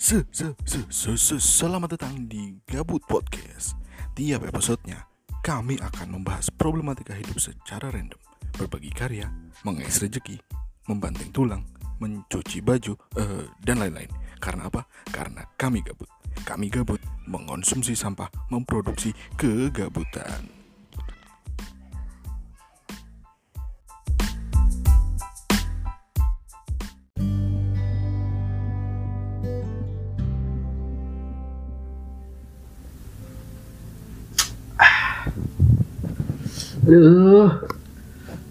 Se, se, se, se, se, selamat datang di Gabut Podcast. Tiap episodenya, kami akan membahas problematika hidup secara random, berbagi karya, mengais rezeki, membanting tulang, mencuci baju, eh, dan lain-lain. Karena apa? Karena kami gabut. Kami gabut mengonsumsi sampah, memproduksi kegabutan. Aduh.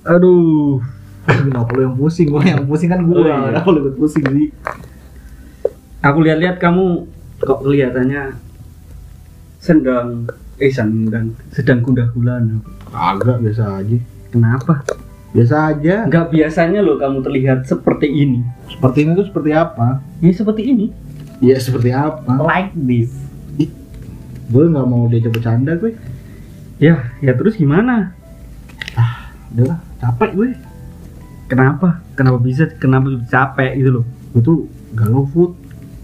Aduh. Kenapa lu yang pusing? Gua yang pusing kan gua. Oh, iya. Kenapa lu ikut pusing sih? Aku lihat-lihat kamu kok kelihatannya sedang eh sedang sedang gundah gulana. Agak biasa aja. Kenapa? Biasa aja. Enggak biasanya loh kamu terlihat seperti ini. Seperti ini tuh seperti apa? Ya seperti ini. Ya seperti apa? Like this. Gue nggak mau diajak bercanda gue. Ya, ya terus gimana? Udah capek gue. Kenapa? Kenapa bisa kenapa capek gitu loh? Gue tuh galau food.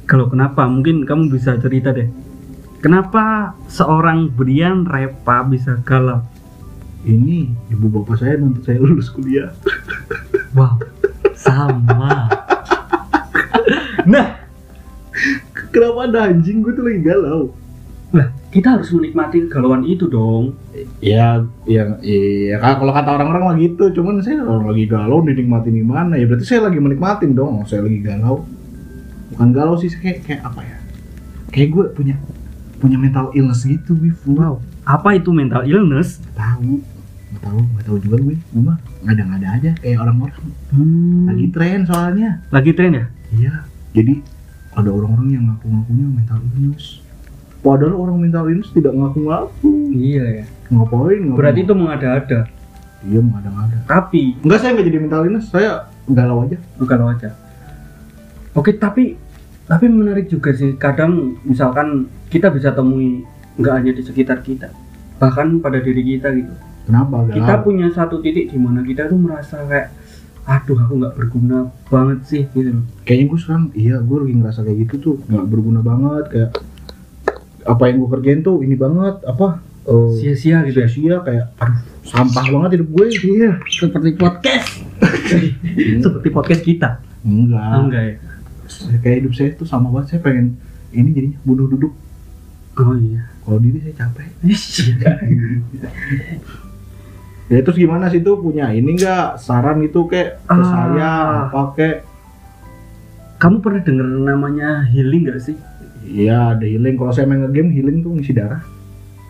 Kalau kenapa? Mungkin kamu bisa cerita deh. Kenapa seorang Brian Repa bisa galau? Ini ibu bapak saya nuntut saya lulus kuliah. Wow, sama. nah, Kenapa ada anjing gue tuh lagi galau? lah kita harus menikmati galauan itu dong. Ya, ya, ya kalau kata orang-orang mah gitu. Cuman saya kalau lagi galau dinikmatin gimana? Ya berarti saya lagi menikmatin dong. Saya lagi galau. Bukan galau sih, kayak kayak apa ya? Kayak gue punya punya mental illness gitu, gue Wow, apa itu mental illness? Tahu, nggak tahu, nggak tahu juga gue. Gue mah ngada-ngada aja kayak orang-orang. Hmm, Lagi tren soalnya. lagi tren ya? Iya. Jadi ada orang-orang yang ngaku-ngakunya mental illness. Padahal orang mental illness tidak ngaku-ngaku. Iya ya. Ngapain? ngaku Berarti itu mengada-ada. Iya, ada-ada. Tapi Enggak, saya nggak jadi mental illness. Saya galau aja. bukan wajah. Oke, tapi tapi menarik juga sih. Kadang misalkan kita bisa temui nggak hanya di sekitar kita, bahkan pada diri kita gitu. Kenapa? Galau. Kita punya satu titik di mana kita tuh merasa kayak, aduh aku nggak berguna banget sih gitu loh. Kayaknya gue sekarang, iya gue lagi ngerasa kayak gitu tuh nggak berguna banget. Kayak apa yang gue kerjain tuh ini banget apa? eh, Sia-sia gitu ya. sia-sia kayak aduh sampah banget hidup gue iya Seperti podcast. Seperti podcast kita. enggak enggak ya? kayak hidup saya tuh sama banget saya pengen ini jadinya bunuh duduk Oh iya. kalau diri saya capek Iya. ya terus gimana sih tuh punya ini enggak saran gitu kayak ke Ah. saya apa kayak Kamu pernah denger namanya healing gak sih? Iya ada healing kalau saya main game healing tuh ngisi darah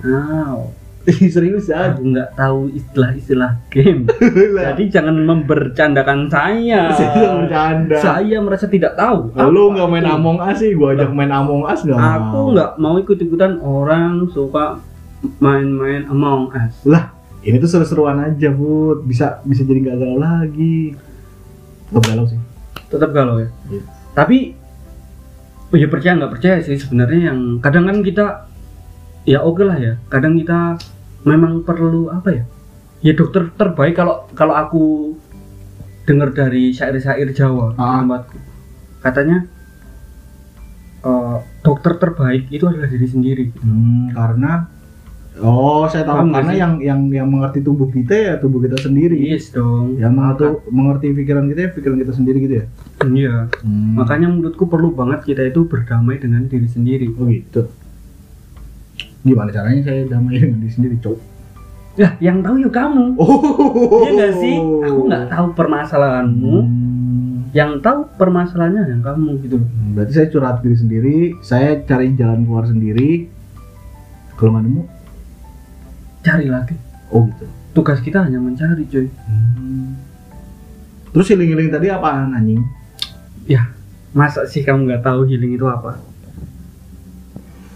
Wow. seriusan Aku nggak tahu istilah-istilah game. Jadi jangan membercandakan saya. saya bercanda Saya merasa tidak tahu. lu apa nggak main itu. Among Us sih gua ajak main Among Us nggak Aku mau nggak mau ikut-ikutan orang suka main-main Among Us. lah ini tuh seru-seruan aja bud bisa bisa jadi nggak galau lagi tetap galau sih Tetap galau ya. Iya. Tapi oh ya percaya nggak percaya sih sebenarnya yang kadang kan kita ya oke lah ya. Kadang kita memang perlu apa ya? Ya dokter terbaik kalau kalau aku dengar dari syair-syair Jawa Ah. tempatku. Katanya eh, dokter terbaik itu adalah diri sendiri. Hmm, karena oh saya tahu Paham karena sih? yang yang yang mengerti tubuh kita ya tubuh kita sendiri. Yes dong. Yang mengerti, mengerti pikiran kita ya pikiran kita sendiri gitu ya. Iya. Hmm. Makanya menurutku perlu banget kita itu berdamai dengan diri sendiri. oh gitu. Gimana caranya saya damai dengan diri sendiri, cowok? Ya, yang tahu ya kamu. Oh. Iya nggak sih? Aku nggak tahu permasalahanmu. Hmm. Yang tahu permasalahannya yang kamu gitu loh. Berarti saya curhat diri sendiri, saya cari jalan keluar sendiri. Kalau nggak nemu, Cari lagi. oh gitu. Tugas kita hanya mencari, cuy. Hmm. Terus healing-healing tadi apaan anjing? Ya, masa sih kamu nggak tahu healing itu apa?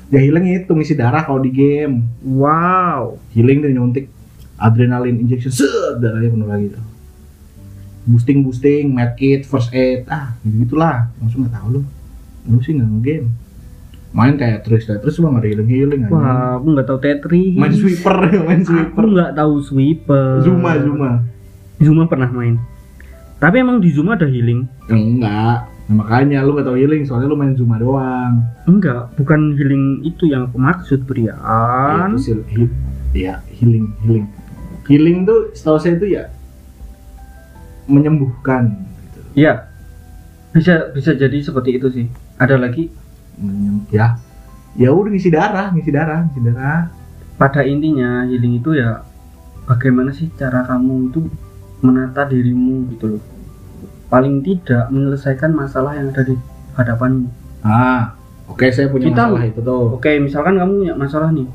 Ya healing itu ngisi darah kalau di game. Wow. Healing dan nyuntik adrenalin injection, set darahnya penuh lagi tuh. Boosting boosting, medkit, first aid, ah gitu gitulah. Langsung nggak tahu lu. Lu sih nggak game. Main kayak terus nggak ada healing healing aja. Wah, aku nggak tahu Tetris. Main sweeper, main Aku sweeper. nggak tahu sweeper. Zuma Zuma. Zuma pernah main. Tapi emang di Zuma ada healing. Enggak. Nah, makanya lu gak tau healing soalnya lu main Zuma doang. enggak bukan healing itu yang aku maksud Ya, Brian he- ya healing healing. Healing tuh setahu saya itu ya menyembuhkan gitu. Iya. Bisa bisa jadi seperti itu sih. Ada lagi ya ya udah ngisi darah, ngisi darah, ngisi darah. pada intinya healing itu ya bagaimana sih cara kamu itu menata dirimu gitu loh. Paling tidak menyelesaikan masalah yang ada di hadapanmu. Ah, oke saya punya Kita- masalah itu tuh. Oke, misalkan kamu punya masalah nih.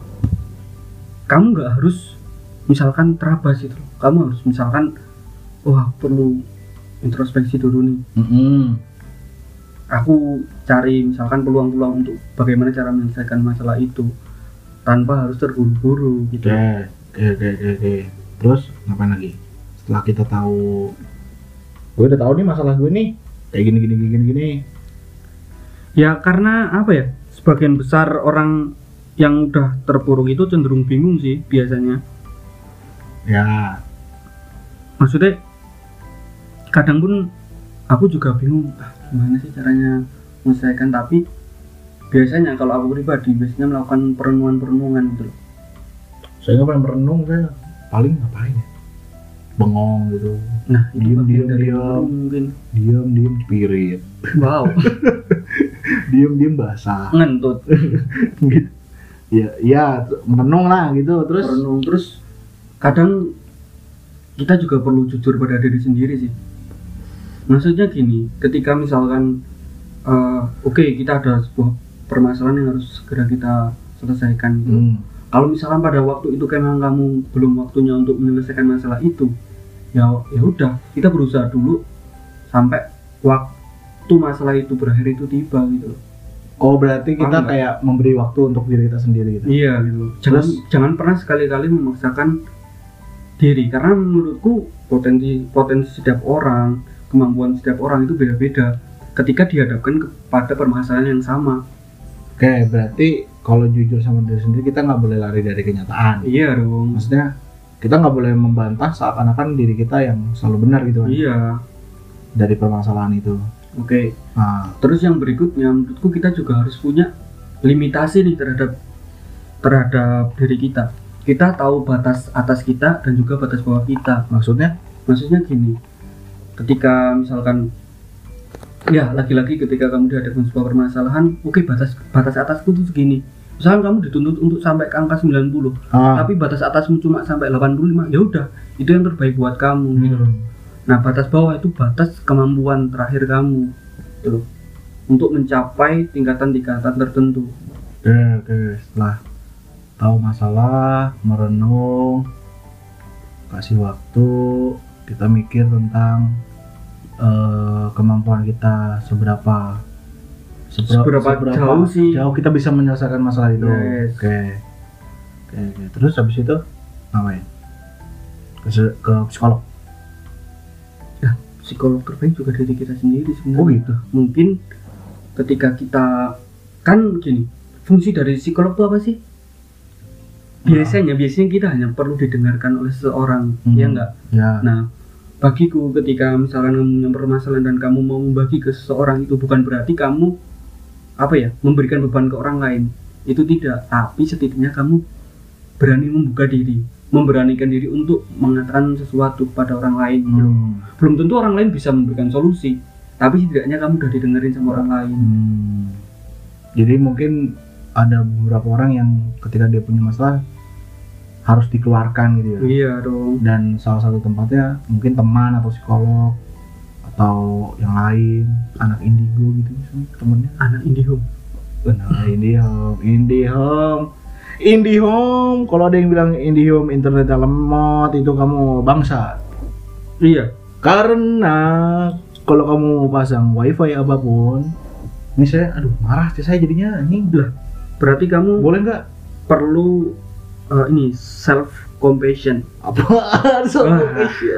Kamu nggak harus misalkan terabas itu. loh. Kamu harus misalkan wah perlu introspeksi dulu nih. Mm-mm. Aku cari misalkan peluang-peluang untuk bagaimana cara menyelesaikan masalah itu tanpa harus terburu-buru gitu. Oke, oke, oke, oke, oke. Terus ngapain lagi? Setelah kita tahu, gue udah tahu nih masalah gue nih, kayak gini, gini, gini, gini, gini. Ya karena apa ya? Sebagian besar orang yang udah terpuruk itu cenderung bingung sih biasanya. Ya, Maksudnya kadang pun aku juga bingung ah, gimana sih caranya menyelesaikan tapi biasanya kalau aku pribadi biasanya melakukan perenungan-perenungan gitu loh. saya nggak pernah merenung saya. Paling ngapain ya? Bengong gitu, Nah, Diem, diem, diem. mungkin. diem, diem, spirit, Wow, diem, diem basah. ngentut. gitu. Ya, ya, merenung lah gitu. Terus, merenung terus kadang kita juga perlu jujur pada diri sendiri sih maksudnya gini ketika misalkan eh, oke kita ada sebuah permasalahan yang harus segera kita selesaikan gitu. hmm, kalau misalkan pada waktu itu memang kamu belum waktunya untuk menyelesaikan masalah itu ya ya udah kita berusaha dulu sampai waktu masalah itu berakhir itu tiba gitu loh. oh berarti kita Paham kayak memberi waktu untuk diri kita sendiri gitu. Iya gitu. Jangan Terus? jangan pernah sekali-kali memaksakan diri karena menurutku potensi potensi setiap orang, kemampuan setiap orang itu beda-beda ketika dihadapkan kepada permasalahan yang sama. Oke, berarti kalau jujur sama diri sendiri kita nggak boleh lari dari kenyataan. Iya dong. Maksudnya kita nggak boleh membantah seakan-akan diri kita yang selalu benar gitu kan Iya. dari permasalahan itu. Oke. Nah, Terus yang berikutnya menurutku kita juga harus punya limitasi nih terhadap terhadap diri kita. Kita tahu batas atas kita dan juga batas bawah kita. maksudnya maksudnya gini ketika misalkan ya lagi-lagi ketika kamu dihadapkan sebuah permasalahan oke batas batas atasku tuh segini. Misalkan kamu dituntut untuk sampai ke angka 90 ah, tapi batas atasmu cuma sampai 85 ya udah itu yang terbaik buat kamu gitu hmm, nah batas bawah itu batas kemampuan terakhir kamu gitu loh. Untuk mencapai tingkatan-tingkatan tertentu. Oke oke setelah tahu masalah merenung kasih waktu kita mikir tentang eh, kemampuan kita seberapa Seberapa jauh sih? jauh kita bisa menyelesaikan masalah itu. Yes. oke. Oke oke. Terus habis itu ngapain? Ke, ke psikolog. Psikolog terbaik juga diri kita sendiri sebenarnya. Oh gitu? Mungkin ketika kita kan gini fungsi dari psikolog itu apa sih biasanya biasanya kita hanya perlu didengarkan oleh seseorang Hmm. ya enggak ya nah bagiku ketika misalkan kamu punya permasalahan dan kamu mau membagi ke seseorang itu bukan berarti kamu apa ya memberikan beban ke orang lain itu tidak tapi setidaknya kamu berani membuka diri memberanikan diri untuk mengatakan sesuatu kepada orang lain gitu. Hmm. belum tentu orang lain bisa memberikan solusi tapi setidaknya kamu udah didengerin sama orang lain Hmm. Jadi mungkin ada beberapa orang yang ketika dia punya masalah harus dikeluarkan gitu ya. iya dong Dan salah satu tempatnya mungkin teman atau psikolog atau yang lain, anak indigo gitu misalnya temennya. anak IndiHome Nah, IndiHome, IndiHome, IndiHome. Kalau ada yang bilang IndiHome internet lemot itu kamu bangsa. iya Karena kalau kamu pasang wifi apa pun, ini saya, aduh marah sih saya jadinya anjing lah. berarti kamu Boleh nggak? perlu eh, ini self compassion Apaan soal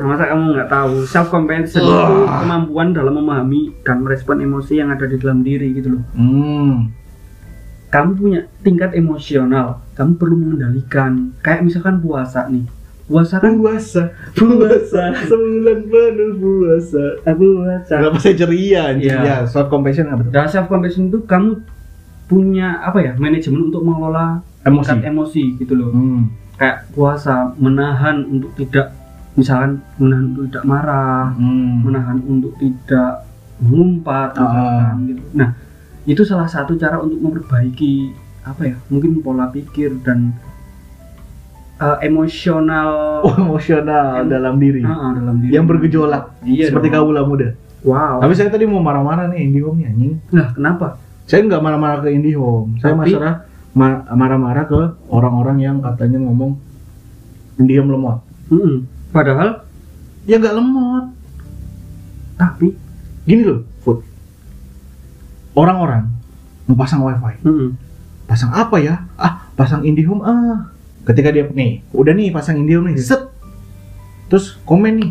masa kamu nggak tahu? Self compassion itu kemampuan dalam memahami dan merespon emosi yang ada di dalam diri gitu loh. Hmm, kamu punya tingkat emosional kamu perlu mengendalikan. Kayak misalkan puasa nih. Puasa kan puasa. Puasa. sebulan penuh puasa. Puasa. Kenapa saya ceria Iya. ya short compassion apa tuh? Self compassion itu kamu punya apa ya manajemen untuk mengelola Emosi. tingkat emosi gitu loh hmm. kayak puasa menahan untuk tidak misalkan menahan untuk tidak marah Hmm. menahan untuk tidak mengumpat Ah. misalkan gitu. Nah, itu salah satu cara untuk memperbaiki apa ya? Mungkin pola pikir dan uh, emosional Oh, emosional Em- dalam diri ah, dalam diri. yang bergejolak Iya seperti dong. kaula muda Wow. tapi saya tadi mau marah-marah nih Indihome nih anjing Nah, kenapa? saya nggak marah-marah ke Indihome saya masalah ma- marah-marah ke orang-orang yang katanya ngomong Indihome lemot. Mm-mm. Padahal ya nggak lemot. Tapi gini loh Food orang-orang mau pasang wifi. Mm-mm. pasang apa ya? Ah pasang IndiHome ah. Ketika dia nih udah nih pasang IndiHome nih set. Terus komen nih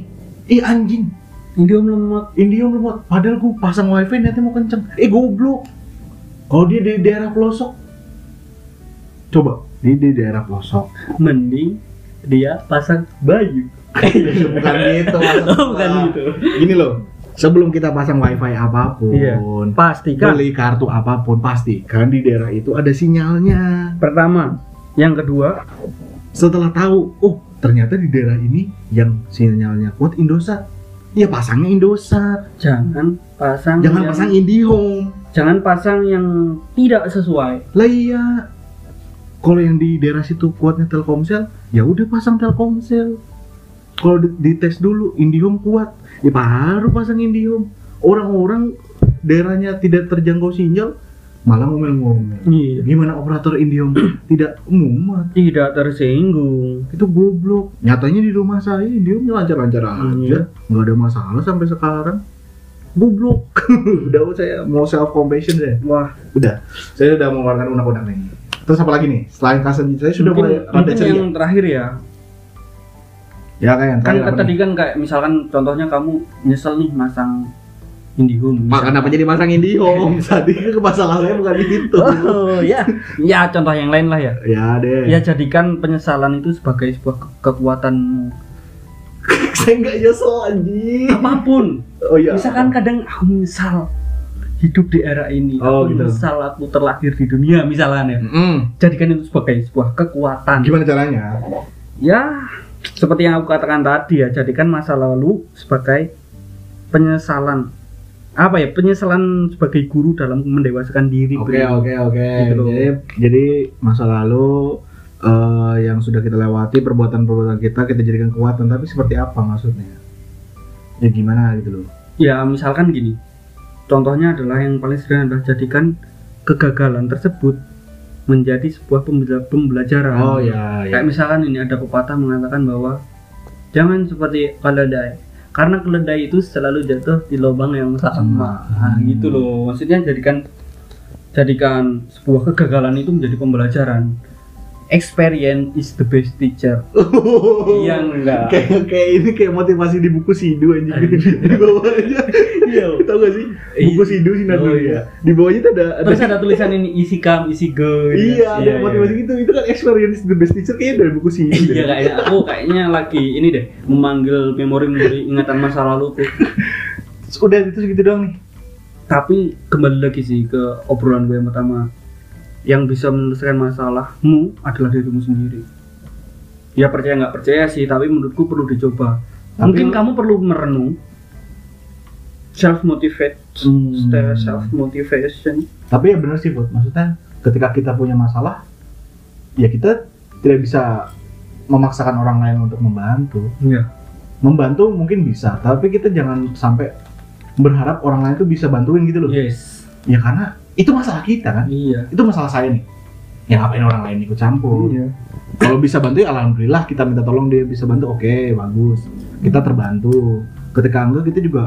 ih anjing. Indium lemot. IndiHome lemot. Padahal gua pasang wifi nanti mau kenceng. Eh goblok. Kalau dia di daerah pelosok coba di, di daerah pelosok Mending dia pasang baju. bukan gitu Oh, bukan gitu. gini loh sebelum kita pasang wifi apa pun Iya. Pastikan beli kartu apa pun pastikan di daerah itu ada sinyalnya pertama, yang kedua, setelah tahu oh ternyata di daerah ini yang sinyalnya kuat Indosat ya pasangnya Indosat jangan pasang jangan yang- pasang IndiHome jangan pasang yang tidak sesuai. lah iya kalau yang di daerah situ kuatnya Telkomsel ya udah pasang Telkomsel. Kalau di, dites dulu IndiHome kuat. Ya baru pasang IndiHome. Orang-orang daerahnya tidak terjangkau sinyal malah ngomel-ngomel. Iya. gimana operator IndiHome tidak muat Tidak tersinggung. itu goblok. Nyatanya di rumah saya IndiHome lancar-lancar aja. Iya. nggak ada masalah sampai sekarang. Goblok. Udah saya mau self compassion deh Wah, udah. Saya udah mengeluarkan undang-undang ini terus apa lagi nih selain kasus saya sudah mungkin, mulai rada ceria yang terakhir ya. ya kayak yang Kan terakhir apa tadi nih? kan kayak misalkan contohnya kamu nyesel nih masang IndiHome. Misalkan. kenapa jadi masang IndiHome tadi ke masalah saya bukan itu Oh ya, ya contoh yang lain lah ya. ya deh Ya jadikan penyesalan itu sebagai sebuah ke- kekuatan saya nggak nyesel anjing apa pun. oh iya Misalkan kadang aku menyesal hidup di era ini. Oh, aku gitu. menyesal aku terlahir di dunia misalkan ya. Mm, Jadikan itu sebagai sebuah kekuatan. gimana caranya Ya, seperti yang aku katakan tadi ya, jadikan masa lalu sebagai penyesalan. Apa ya? Penyesalan sebagai guru dalam mendewasakan diri. Oke oke oke. Gitu. Jadi jadi masa lalu eh, yang sudah kita lewati perbuatan-perbuatan kita kita jadikan kekuatan tapi seperti apa maksudnya? Ya gimana gitu loh. Ya, misalkan gini. Contohnya adalah yang paling sederhana adalah jadikan kegagalan tersebut menjadi sebuah pembela- pembelajaran. Oh ya ya. Kayak misalkan ini ada pepatah mengatakan bahwa jangan seperti keledai karena keledai itu selalu jatuh di lubang yang sama. Nah, Hmm. gitu loh. Maksudnya jadikan jadikan sebuah kegagalan itu menjadi pembelajaran. Experience is the best teacher. Iya enggak. kayak kayak ini kayak motivasi di buku Sidu aja di bawah aja. Iya. Tahu gak sih? Buku Sidu sih Oh, iya. Di bawahnya tuh ada ada Terus ada tulisan ini isi kam, isi go. gitu. Iya, ada motivasi gitu. Itu kan experience the best teacher kayaknya dari buku Sidu. Iya kayaknya aku kayaknya lagi ini deh memanggil memori memori ingatan masa laluku. Udah itu segitu doang nih. Tapi kembali lagi sih ke obrolan gue yang pertama. Yang bisa menyelesaikan masalahmu adalah dirimu sendiri. Ya percaya nggak percaya sih, tapi menurutku perlu dicoba. Tapi Mungkin kamu perlu merenung, self motivate, Hmm. self motivation. tapi ya bener sih Bud. maksudnya ketika kita punya masalah ya kita tidak bisa memaksakan orang lain untuk membantu Iya. membantu mungkin bisa tapi kita jangan sampai berharap orang lain tuh bisa bantuin gitu loh Yes. ya karena itu masalah kita kan Iya. itu masalah saya nih ya ngapain orang lain ikut campur Iya. kalau bisa bantu ya alhamdulillah kita minta tolong dia bisa bantu oke bagus kita terbantu ketika enggak kita juga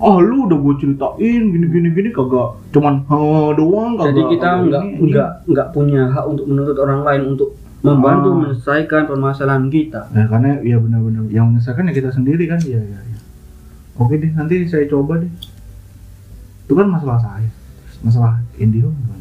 oh lu udah gue ceritain gini gini gini kagak cuman oh, doang kagak Jadi kita nggak nggak nggak punya hak untuk menuntut orang lain untuk membantu Ah. menyelesaikan permasalahan kita. Nah, karena ya benar-benar yang menyelesaikan ya kita sendiri kan ya ya, ya. Oke deh, nanti saya coba deh. Itu kan masalah saya. Masalah gimana?